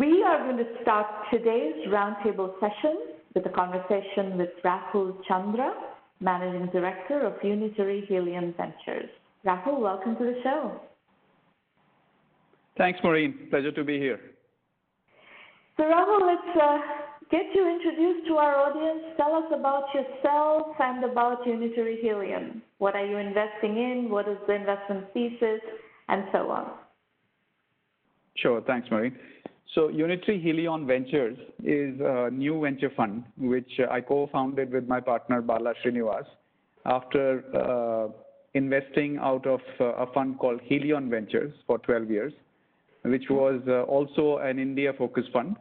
We are going to start today's roundtable session with a conversation with Rahul Chandra, Managing Director of Unitary Helion Ventures. Rahul, welcome to the show. Thanks, Maureen. Pleasure to be here. So, Rahul, let's uh, get you introduced to our audience. Tell us about yourself and about Unitary Helion. What are you investing in? What is the investment thesis? And so on. Sure. Thanks, Maureen. So Unitary Helion Ventures is a new venture fund which I co-founded with my partner Bala Srinivas after uh, investing out of uh, a fund called Helion Ventures for 12 years, which was uh, also an India-focused fund.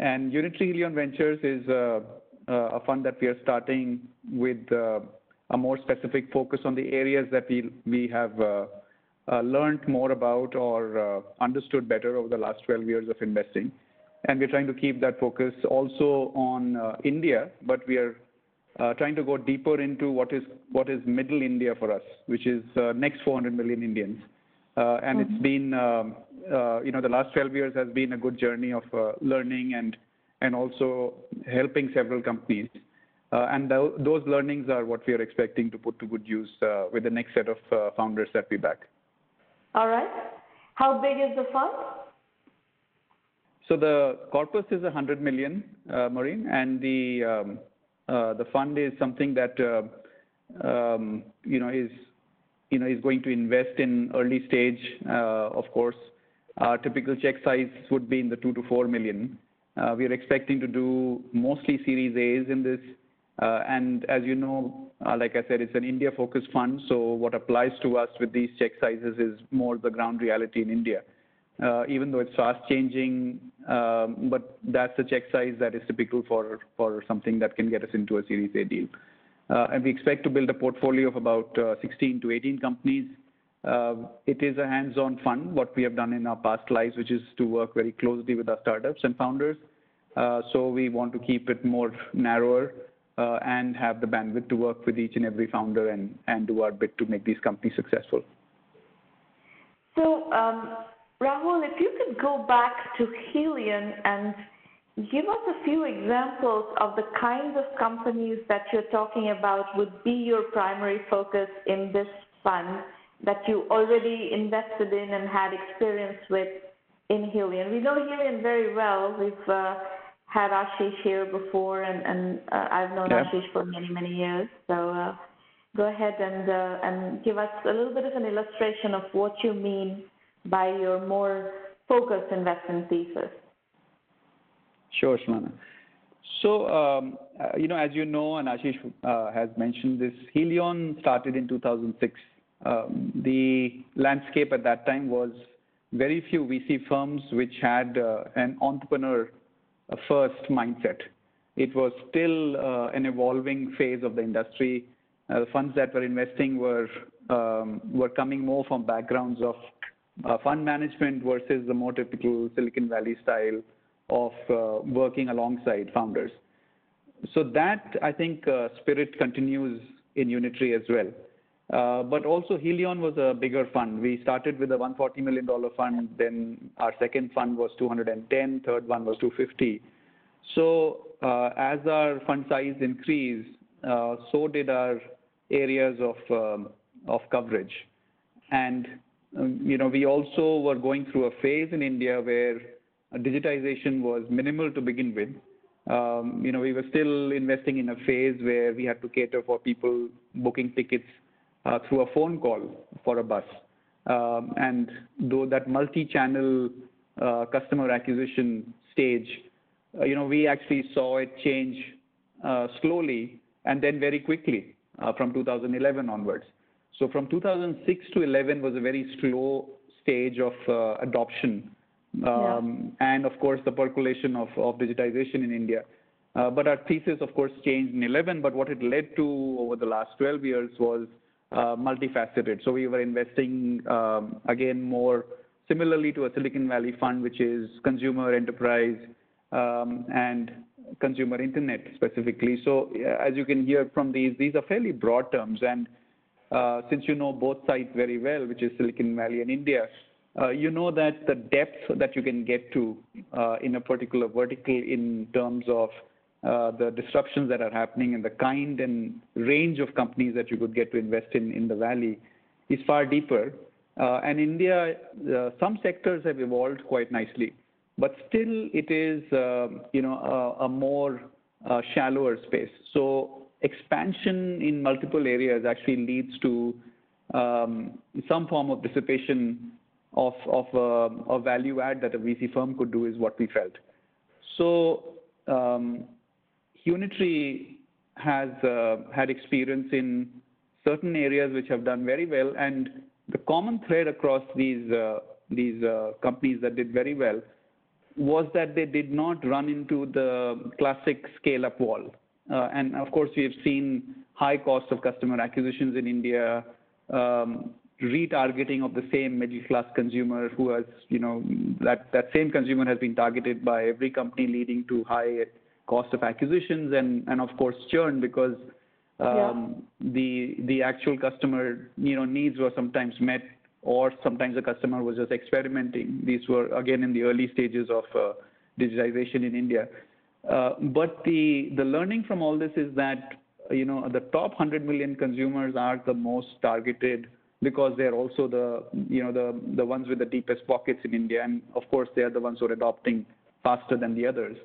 And Unitary Helion Ventures is uh, a fund that we are starting with uh, a more specific focus on the areas that we, we have uh, uh, learned more about or uh, understood better over the last 12 years of investing. And we're trying to keep that focus also on uh, India, but we are uh, trying to go deeper into what is what is middle India for us, which is uh, next 400 million Indians. Uh, and mm-hmm. it's been, um, you know, the last 12 years has been a good journey of learning and and also helping several companies. and th- those learnings are what we are expecting to put to good use with the next set of founders that we back. All right. How big is the fund? So the corpus is 100 million, uh, Maureen, and the um, uh, the fund is something that uh, um, you know is you know is going to invest in early stage. Uh, of course, our typical check size would be in the two to four million. Uh, we are expecting to do mostly Series A's in this, uh, and as you know, like I said, it's an India-focused fund, so what applies to us with these check sizes is more the ground reality in India. Uh, even though it's fast changing, um, but that's the check size that is typical for, for something that can get us into a Series A deal. Uh, and we expect to build a portfolio of about uh, 16 to 18 companies. Uh, it is a hands-on fund, what we have done in our past lives, which is to work very closely with our startups and founders. Uh, so we want to keep it more narrower uh, and have the bandwidth to work with each and every founder and, and do our bit to make these companies successful. So, um, Rahul, if you could go back to Helion and give us a few examples of the kinds of companies that you're talking about would be your primary focus in this fund that you already invested in and had experience with in Helion. We know Helion very well. We've uh, had Ashish here before, and, and uh, I've known yeah. Ashish for many, many years. So uh, go ahead and, uh, and give us a little bit of an illustration of what you mean by your more focused investment thesis. Sure, Shmana. So, um, uh, you know, as you know, and Ashish uh, has mentioned this, Helion started in 2006. Um, the landscape at that time was very few VC firms which had uh, an entrepreneur first mindset. It was still uh, an evolving phase of the industry. Uh, the funds that were investing were um, were coming more from backgrounds of uh, fund management versus the more typical Silicon Valley style of working alongside founders. So that I think spirit continues in Unitary as well. Uh, but also Helion was a bigger fund. We started with a $140 million fund, then our second fund was 210, third one was 250. So uh, as our fund size increased, uh, so did our areas of, um, coverage. And um, you know, we also were going through a phase in India where digitization was minimal to begin with. Um, you know, we were still investing in a phase where we had to cater for people booking tickets through a phone call for a bus. Um, and though that multi-channel uh, customer acquisition stage, uh, you know, we actually saw it change uh, slowly and then very quickly uh, from 2011 onwards. So from 2006 to 11 was a very slow stage of uh, adoption, um, yeah. and of course the percolation of, of digitization in India. but our thesis, of course, changed in 11. But what it led to over the last 12 years was uh, multifaceted. So we were investing, um, again, more similarly to a Silicon Valley fund, which is consumer enterprise um, and consumer internet specifically. So as you can hear from these, these are fairly broad terms. And uh, since you know both sides very well, which is Silicon Valley and India, uh, you know that the depth that you can get to uh, in a particular vertical in terms of uh, the disruptions that are happening and the kind and range of companies that you could get to invest in in the valley is far deeper. Uh, and India, uh, some sectors have evolved quite nicely, but still it is, um, you know, a, a more uh, shallower space. So expansion in multiple areas actually leads to um, some form of dissipation of, of uh, a value add that a VC firm could do is what we felt. So um, Unitary has uh, had experience in certain areas which have done very well, and the common thread across these uh, these uh, companies that did very well was that they did not run into the classic scale-up wall. And of course, we have seen high cost of customer acquisitions in India, um, retargeting of the same middle-class consumer who has, you know, that, that same consumer has been targeted by every company leading to high cost of acquisitions and, and of course churn because um, the the actual customer you know needs were sometimes met or sometimes the customer was just experimenting. These were again in the early stages of uh, digitization in India. Uh, but the the learning from all this is that you know the top 100 million consumers are the most targeted because they're also the you know the the ones with the deepest pockets in India, and of course they are the ones who are adopting faster than the others.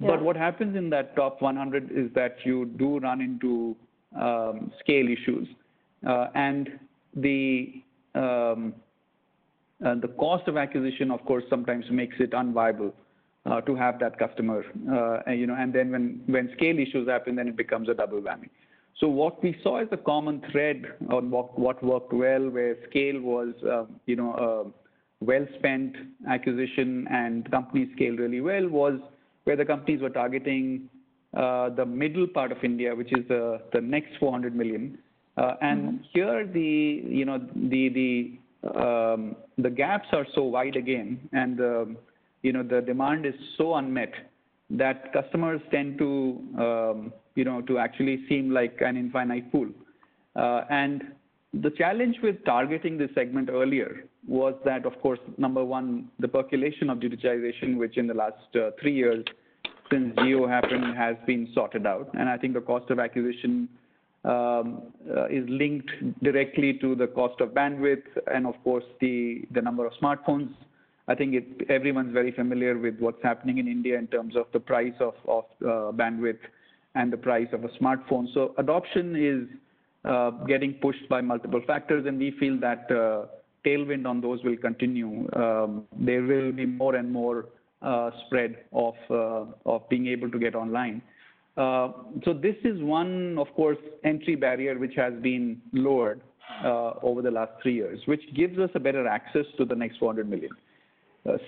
But what happens in that top 100 is that you do run into um, scale issues, uh, and the um, uh, the cost of acquisition, of course, sometimes makes it unviable uh, to have that customer. Uh, and, you know, and then when when scale issues happen, then it becomes a double whammy. So what we saw as a common thread on what, what worked well, where scale was, uh, you know, well-spent acquisition and company scaled really well, was where the companies were targeting uh, the middle part of India, which is the, the next 400 million. Uh, and mm-hmm. here the, you know, the, the, um, the gaps are so wide again, and the, you know, the demand is so unmet that customers tend to, um, you know, to actually seem like an infinite pool. Uh, and the challenge with targeting this segment earlier was that, of course, number one, the percolation of digitization, which in the last uh, three years since Jio happened has been sorted out. And I think the cost of acquisition um, uh, is linked directly to the cost of bandwidth and, of course, the, the number of smartphones I think it, everyone's very familiar with what's happening in India in terms of the price of, of uh, bandwidth and the price of a smartphone. So adoption is uh, getting pushed by multiple factors, and we feel that uh, tailwind on those will continue. Um, there will be more and more uh, spread of uh, of being able to get online. Uh, so this is one, of course, entry barrier which has been lowered over the last three years, which gives us a better access to the next 400 million.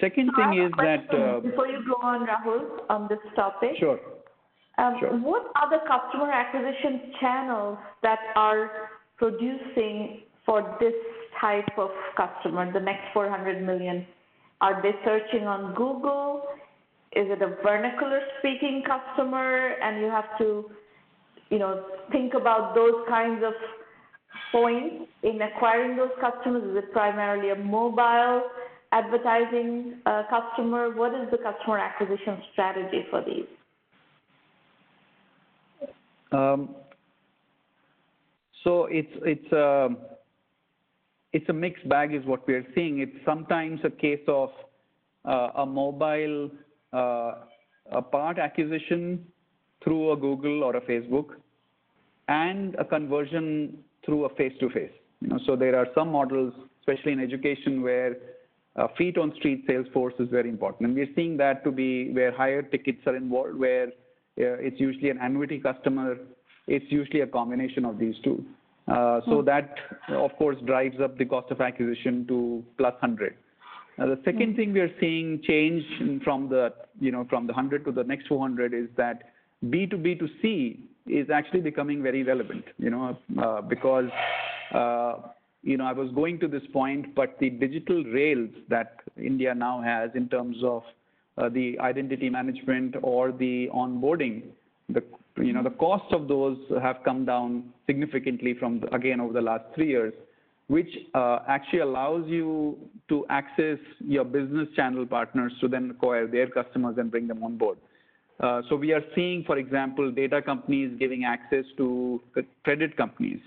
Second thing is that. Before you go on, Rahul, on this topic. Sure. Um, sure. What are the customer acquisition channels that are producing for this type of customer, the next 400 million? Are they searching on Google? Is it a vernacular speaking customer and you have to, you know, think about those kinds of points in acquiring those customers? Is it primarily a mobile advertising uh, customer? What is the customer acquisition strategy for these? Um, so it's it's um, it's a mixed bag, is what we are seeing. It's sometimes a case of uh, a mobile uh, a part acquisition through a Google or a Facebook, and a conversion through a face-to-face. You know, so there are some models, especially in education, where uh, feet on street sales force is very important. And we're seeing that to be where higher tickets are involved, where uh, it's usually an annuity customer. It's usually a combination of these two. Uh, so mm. that, of course, drives up the cost of acquisition to plus 100. Now, the second mm. thing we are seeing change from the, you know, from the 100 to the next 400 is that B2B to C is actually becoming very relevant, you know, uh, because uh, you know, I was going to this point, but the digital rails that India now has in terms of the identity management or the onboarding, the you know the cost of those have come down significantly from again over the last three years, which uh, actually allows you to access your business channel partners to then acquire their customers and bring them on board. Uh, so we are seeing, for example, data companies giving access to credit companies,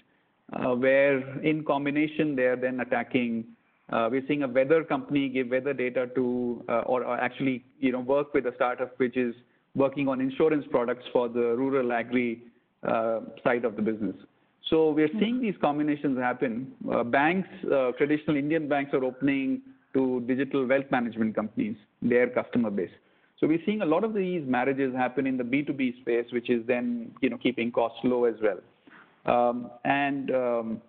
uh, where in combination they are then attacking. We're seeing a weather company give weather data to, or, actually, you know, work with a startup which is working on insurance products for the rural agri uh, side of the business. So we're seeing these combinations happen. Uh, banks, uh, traditional Indian banks are opening to digital wealth management companies, their customer base. So we're seeing a lot of these marriages happen in the B2B space, which is then, you know, keeping costs low as well. Um, and, um,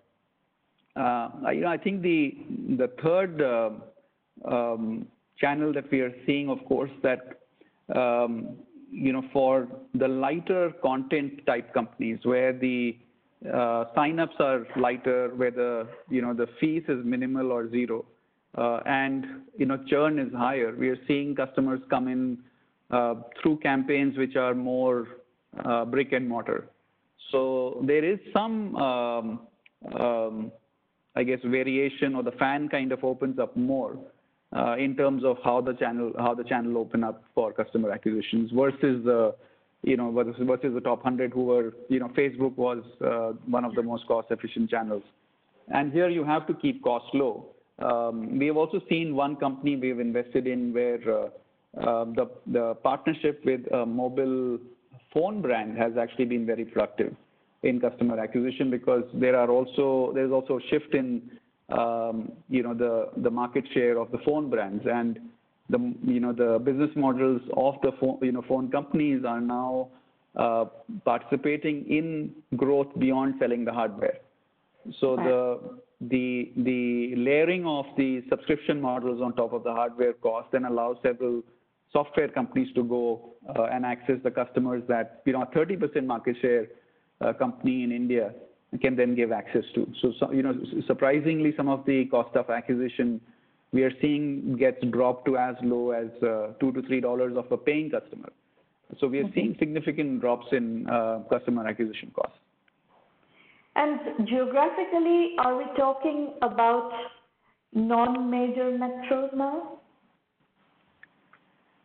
you know, I think the, the third um, channel that we are seeing, of course, that, you know, for the lighter content type companies where the uh, signups are lighter, where the, you know, the fees is minimal or zero, uh, and, you know, churn is higher. We are seeing customers come in uh, through campaigns which are more brick and mortar. So there is some, um, um, I guess, variation or the fan kind of opens up more in terms of how the channel how the channel open up for customer acquisitions versus the you know, versus, versus the top 100 who were, you know, Facebook was uh, one of the most cost-efficient channels. And here you have to keep costs low. Um, we have also seen one company we have invested in where uh, uh, the, the partnership with a mobile phone brand has actually been very productive in customer acquisition because there are also there's also a shift in you know the the market share of the phone brands and the you know the business models of the phone you know phone companies are now uh, participating in growth beyond selling the hardware. So the the the layering of the subscription models on top of the hardware cost then allows several software companies to go uh, and access the customers that you know a 30% market share uh, company in India can then give access to. So, you know surprisingly some of the cost of acquisition we are seeing gets dropped to as low as uh, two to three dollars of a paying customer. So we are seeing significant drops in uh, customer acquisition costs. And geographically, are we talking about non-major metros now?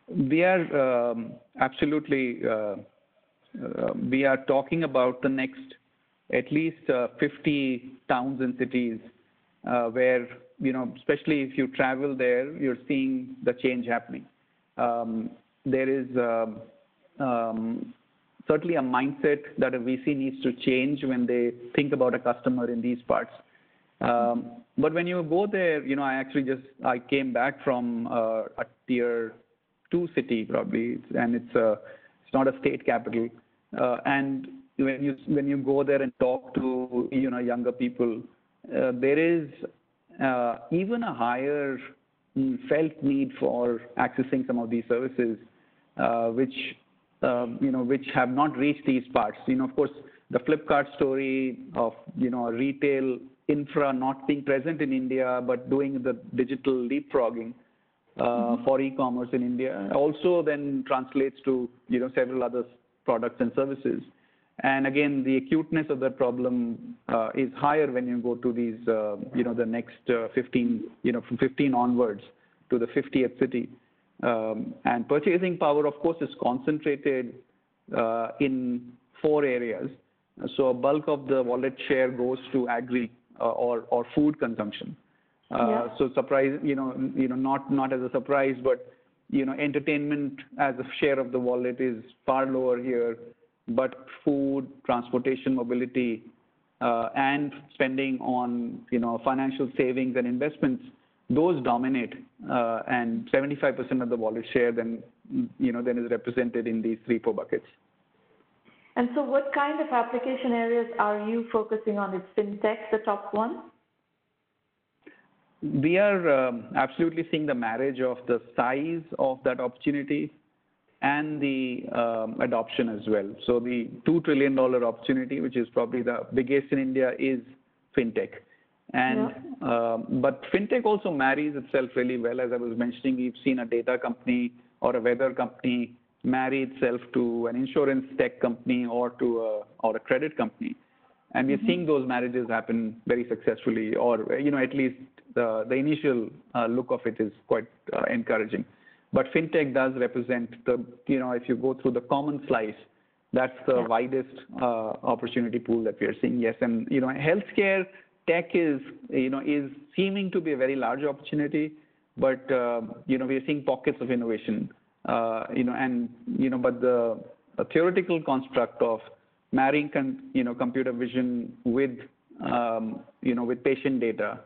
We are um, absolutely. Uh, we are talking about the next at least uh, 50 towns and cities uh, where you know, especially if you travel there, you're seeing the change happening. Um, there is um, um, certainly a mindset that a VC needs to change when they think about a customer in these parts. Um, but when you go there, you know, I actually just I came back from uh, a tier two city probably, and it's a it's not a state capital. Uh, and when you when you go there and talk to you know younger people, uh, there is uh, even a higher mm, felt need for accessing some of these services, uh, which um, you know which have not reached these parts. You know, of course, the Flipkart story of you know retail infra not being present in India but doing the digital leapfrogging uh, mm-hmm. for e-commerce in India also then translates to you know several other products and services. And again, the acuteness of that problem uh, is higher when you go to these, uh, you know, the next uh, 15, you know, from 15 onwards to the 50th city. Um, and purchasing power, of course, is concentrated uh, in four areas. So a bulk of the wallet share goes to agri uh, or, or food consumption. Uh, yeah. So surprise, you know, you know, not not as a surprise, but you know, entertainment as a share of the wallet is far lower here but food, transportation, mobility, uh, and spending on you know financial savings and investments, those dominate, uh, and 75% of the wallet share then you know then is represented in these three four buckets. And so, what kind of application areas are you focusing on? Is fintech the top one? We are um, absolutely seeing the marriage of the size of that opportunity and the um, adoption as well. So the $2 trillion opportunity, which is probably the biggest in India, is fintech. And yeah. uh, but fintech also marries itself really well. As I was mentioning, we've seen a data company or a weather company marry itself to an insurance tech company or to a or a credit company. and we're mm-hmm. seeing those marriages happen very successfully, or you know at least the the initial uh, look of it is quite uh, encouraging. But fintech does represent the you know if you go through the common slice, that's the yeah. widest uh, opportunity pool that we are seeing. Yes, and you know healthcare tech is you know is seeming to be a very large opportunity, but uh, you know we are seeing pockets of innovation. Uh, you know and you know but the theoretical construct of marrying you know computer vision with um, you know with patient data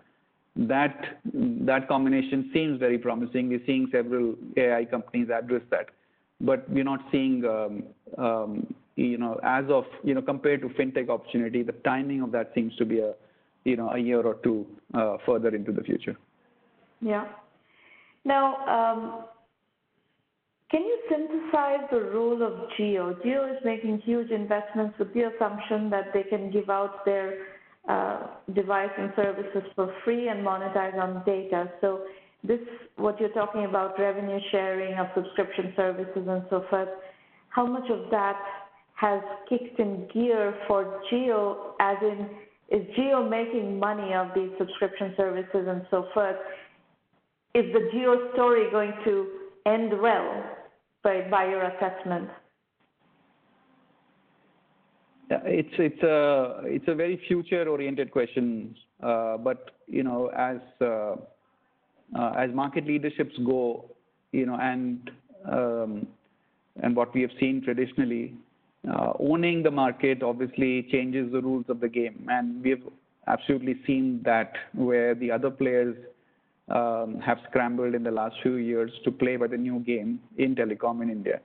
that combination seems very promising. We're seeing several AI companies address that, but we're not seeing um, um, you know as of you know compared to fintech opportunity, the timing of that seems to be a you know a year or two uh, further into the future. Yeah. Now, um, can you synthesize the role of Jio? Jio is making huge investments with the assumption that they can give out their uh, device and services for free and monetize on data. So this, what you're talking about, revenue sharing of subscription services and so forth, how much of that has kicked in gear for Jio, as in, is Jio making money of these subscription services and so forth? Is the Jio story going to end well? by, by your assessment? It's it's a it's a very future oriented question, uh, but you know as uh, uh, as market leaderships go, you know and um, and what we have seen traditionally, owning the market obviously changes the rules of the game, and we have absolutely seen that where the other players um, have scrambled in the last few years to play by the new game in telecom in India.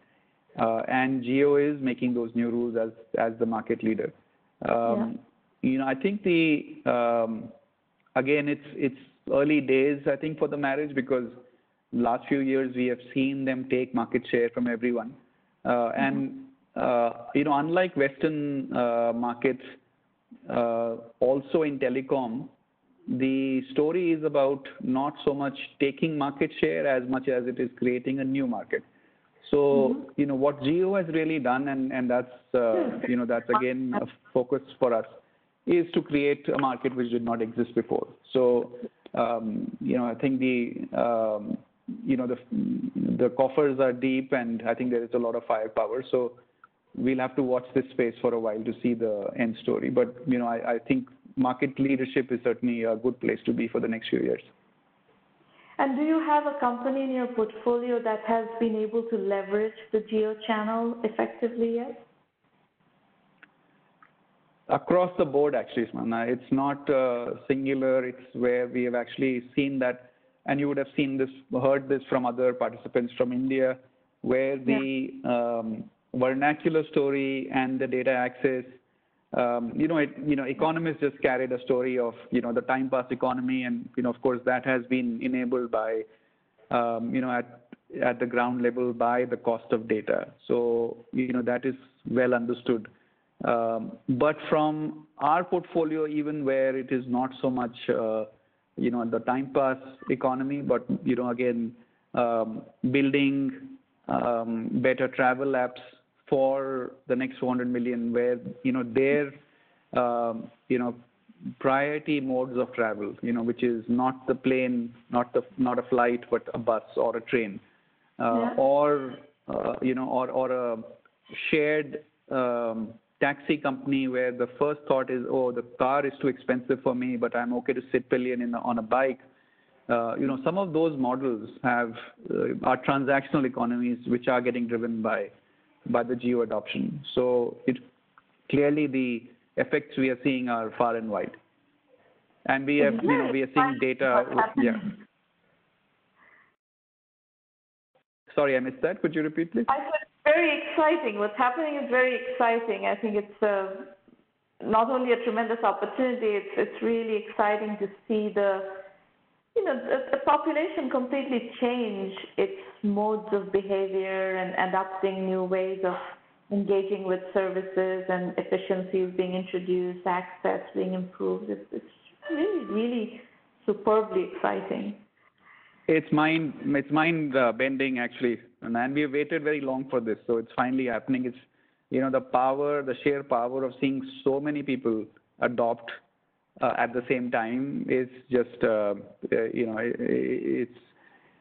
Uh, and Jio is making those new rules as as the market leader. Um, yeah. You know, I think the um, again it's it's early days I think for the marriage because last few years we have seen them take market share from everyone, uh, mm-hmm. and uh, you know unlike Western uh, markets, uh, also in telecom the story is about not so much taking market share as much as it is creating a new market. So, mm-hmm. you know, what Jio has really done, and, and that's, uh, you know, that's again a focus for us, is to create a market which did not exist before. So, um, you know, I think the, um, you know, the, the coffers are deep and I think there is a lot of firepower. So we'll have to watch this space for a while to see the end story. But, you know, I, I think market leadership is certainly a good place to be for the next few years. And do you have a company in your portfolio that has been able to leverage the Jio channel effectively yet? Across the board, actually, Smana. It's not uh, singular. It's where we have actually seen that, and you would have seen this, heard this from other participants from India, where the um, vernacular story and the data access um, you know, you know, economists just carried a story of, you know, the time pass economy, and you know, of course, that has been enabled by, um, you know, at at the ground level by the cost of data. So, you know, that is well understood. Um, but from our portfolio, even where it is not so much, uh, you know, the time pass economy, but you know, again, building better travel apps for the next 400 million, where you know their um, you know priority modes of travel, you know, which is not the plane, not the not a flight, but a bus or a train, uh, yeah. or uh, you know, or or a shared um, taxi company where the first thought is, oh, the car is too expensive for me, but I'm okay to sit pillion in on a bike. Uh, you know, some of those models have are transactional economies which are getting driven by by the Jio adoption. So it clearly the effects we are seeing are far and wide. And we have, you know, we are seeing data. Yeah. Sorry, I missed that. Could you repeat, please? I said very exciting. What's happening is very exciting. I think it's uh, not only a tremendous opportunity, it's, it's really exciting to see the you know, the, the population completely change its modes of behavior and adopting new ways of engaging with services and efficiencies being introduced, access being improved. It's, it's really, really superbly exciting. It's mind, it's mind uh, bending actually, and we have waited very long for this. So it's finally happening. It's, you know, the power, the sheer power of seeing so many people adopt at the same time is just uh, you know it's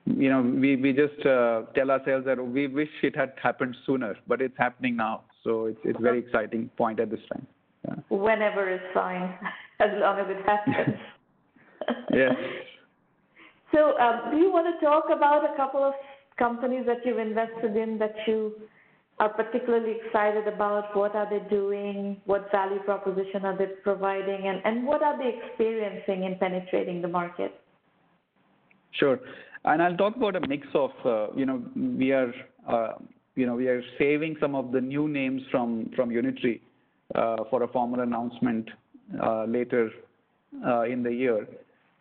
you know we we just uh, tell ourselves that we wish it had happened sooner, but it's happening now. So it's it's very exciting point at this time. Yeah. Whenever is fine, as long as it happens. yes. So, um, do you want to talk about a couple of companies that you've invested in that you are particularly excited about? What are they doing? What value proposition are they providing? And, and what are they experiencing in penetrating the market? Sure. And I'll talk about a mix of, uh, you know, we are, uh, you know, we are saving some of the new names from, from Unitary uh, for a formal announcement uh, later uh, in the year.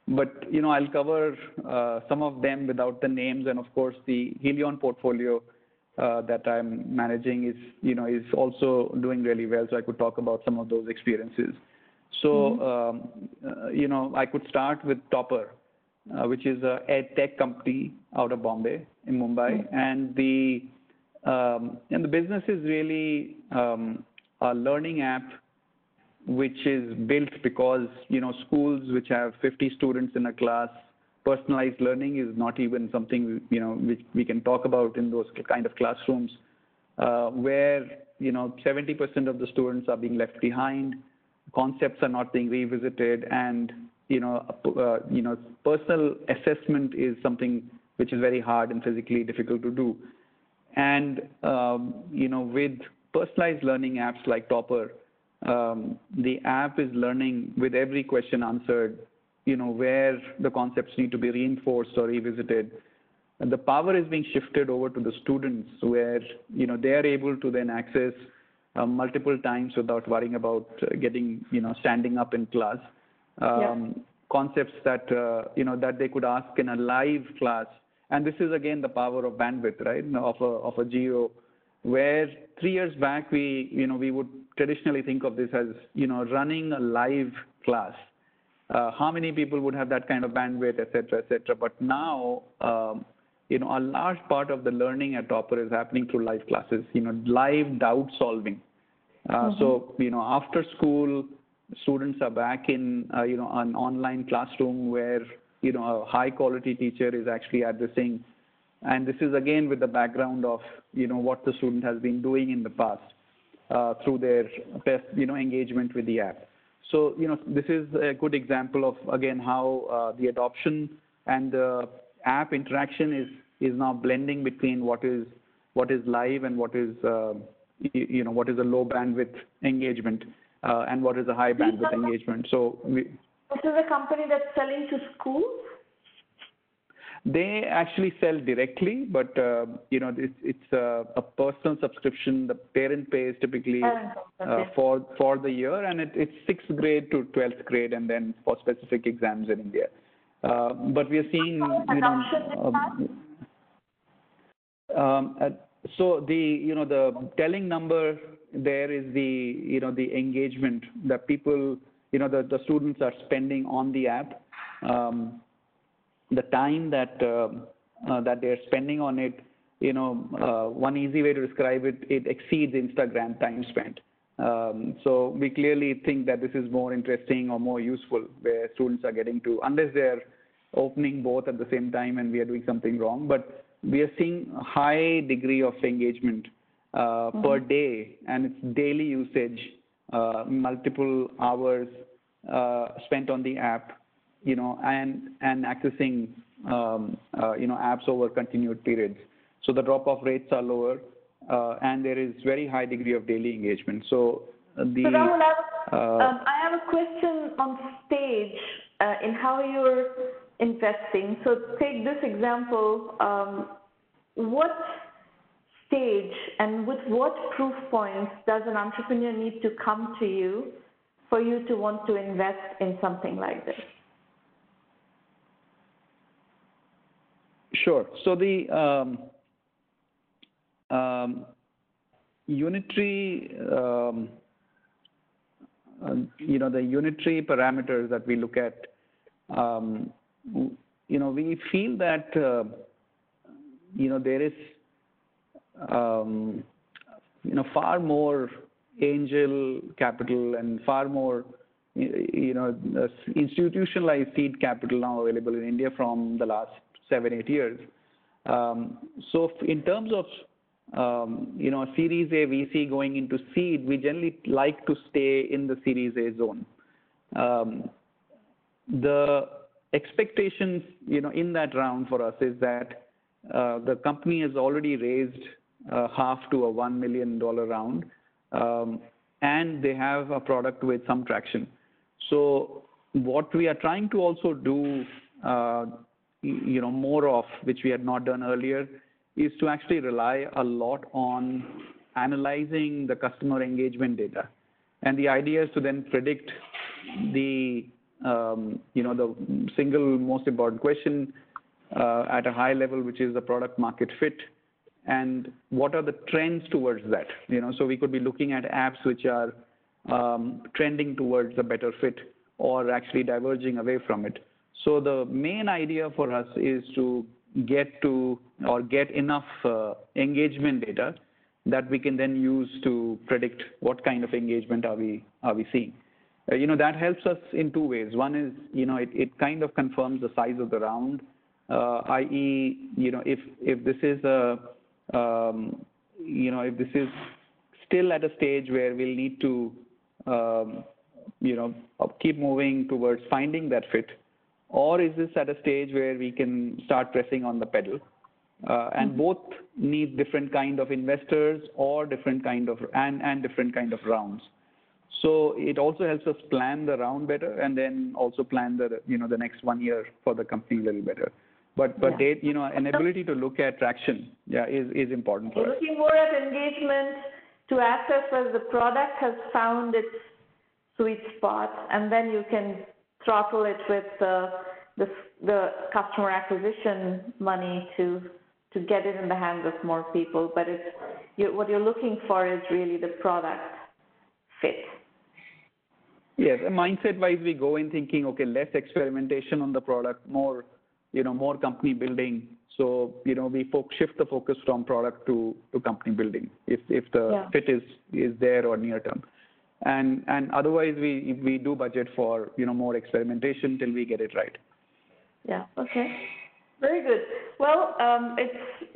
But, you know, I'll cover uh, some of them without the names. And of course, the Helion portfolio that I'm managing is, you know, is also doing really well. So I could talk about some of those experiences. So, mm-hmm. um, uh, you know, I could start with Toppr, uh, which is a ed tech company out of Bombay in Mumbai, mm-hmm. and the um, and the business is really um, a learning app which is built because you know schools which have 50 students in a class personalized learning is not even something you know which we can talk about in those kind of classrooms uh, where you know 70% of the students are being left behind concepts are not being revisited and you know uh, you know personal assessment is something which is very hard and physically difficult to do. And um, you know with personalized learning apps like Toppr um, the app is learning with every question answered you know, where the concepts need to be reinforced or revisited. And the power is being shifted over to the students where, you know, they are able to then access uh, multiple times without worrying about uh, getting, you know, standing up in class. Um, yeah. Concepts that, uh, you know, that they could ask in a live class. And this is again the power of bandwidth, right, of a, of a Jio where three years back we, you know, we would traditionally think of this as, you know, running a live class uh, how many people would have that kind of bandwidth, et cetera, et cetera. But now, um, you know, a large part of the learning at Toppr is happening through live classes, you know, live doubt solving. Uh, mm-hmm. So, you know, after school, students are back in, uh, you know, an online classroom where, you know, a high quality teacher is actually addressing. And this is again with the background of, you know, what the student has been doing in the past uh, through their, best, you know, engagement with the app. So, you know, this is a good example of, again, how uh, the adoption and the app interaction is, is now blending between what is, what is live and what is, uh, you, know, what is a low bandwidth engagement uh, and what is a high bandwidth engagement. So we, this is a company that's selling to schools? They actually sell directly, but uh, you know it's, it's a, a, personal subscription. The parent pays typically uh, okay. uh, for for the year, and it, it's sixth grade to twelfth grade, and then for specific exams in India. Uh, but we are seeing you know. Um, um, uh, so the you know the telling number there is the you know the engagement that people you know the, the students are spending on the app. Um, the time that uh, uh, that they're spending on it, you know, uh, one easy way to describe it, it exceeds Instagram time spent. Um, so we clearly think that this is more interesting or more useful where students are getting to, unless they're opening both at the same time and we are doing something wrong. But we are seeing a high degree of engagement uh, mm-hmm. per day and it's daily usage, uh, multiple hours uh, spent on the app you know, and and accessing um, uh, you know apps over continued periods. So the drop-off rates are lower, uh, and there is very high degree of daily engagement. So the so Rahul, I have, uh, um, I have a question on stage uh, in how you're investing. So take this example. Um, what stage and with what proof points does an entrepreneur need to come to you for you to want to invest in something like this? Sure. So the um, um, Unitary, um, uh, you know, the Unitary parameters that we look at, um, you know, we feel that, uh, you know, there is, um, you know, far more angel capital and far more you know, institutionalized seed capital now available in India from the last seven, eight years. Um, so in terms of um, you know, Series A VC going into seed, we generally like to stay in the Series A zone. Um, the expectations, you know, in that round for us is that uh, the company has already raised uh, half to a one million dollar round, and they have a product with some traction. So what we are trying to also do, uh, you know, more of, which we had not done earlier, is to actually rely a lot on analyzing the customer engagement data. And the idea is to then predict the, um, you know, the single most important question uh, at a high level, which is the product market fit, and what are the trends towards that. You know, so we could be looking at apps which are um, trending towards a better fit or actually diverging away from it. So the main idea for us is to get to or get enough uh, engagement data that we can then use to predict what kind of engagement are we are we seeing. Uh, you know that helps us in two ways. One is you know it, it kind of confirms the size of the round, uh, i.e. you know if if this is a um, you know if this is still at a stage where we'll need to um, you know keep moving towards finding that fit, or is this at a stage where we can start pressing on the pedal? Uh, and both need different kind of investors or different kind of and and different kind of rounds. So it also helps us plan the round better and then also plan the you know the next one year for the company a little better. But but Yeah. date, you know an ability to look at traction yeah is is important for You're us. looking more at engagement to assess whether the product has found its sweet spot, and then you can throttle it with uh, the the customer acquisition money to to get it in the hands of more people. But it's you, what you're looking for is really the product fit. Yes, and mindset-wise, we go in thinking, okay, less experimentation on the product, more, you know, more company building. So, you know, we fo- shift the focus from product to, to company building if, if the Yeah. fit is, is there or near term. And, and otherwise, we, we do budget for, you know, more experimentation till we get it right. Yeah, okay. Very good. Well, um, it's,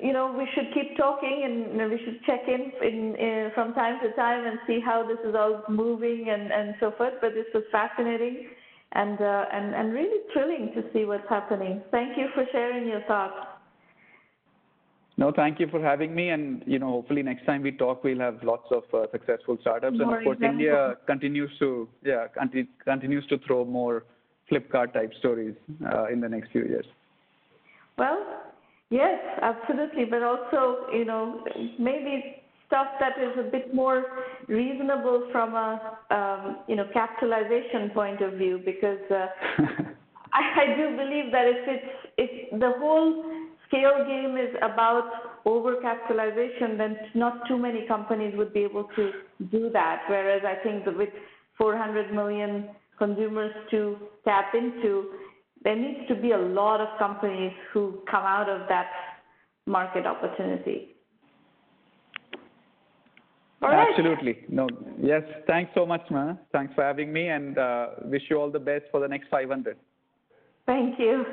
you know, we should keep talking and we should check in, in, in from time to time and see how this is all moving and, and so forth. But this was fascinating and, uh, and, and really thrilling to see what's happening. Thank you for sharing your thoughts. No, thank you for having me. And, you know, hopefully next time we talk, we'll have lots of uh, successful startups. and of course, examples. India continues to, yeah, conti- continues to throw more Flipkart type stories uh, in the next few years. Well, yes, absolutely, but also, you know, maybe stuff that is a bit more reasonable from a, um, you know, capitalization point of view, because uh, I, I do believe that if it's if the whole scale game is about overcapitalization, then not too many companies would be able to do that. Whereas I think with 400 million consumers to tap into, there needs to be a lot of companies who come out of that market opportunity. All right. Absolutely. No. Yes. Thanks so much, man. Thanks for having me, and uh, wish you all the best for the next 500. Thank you.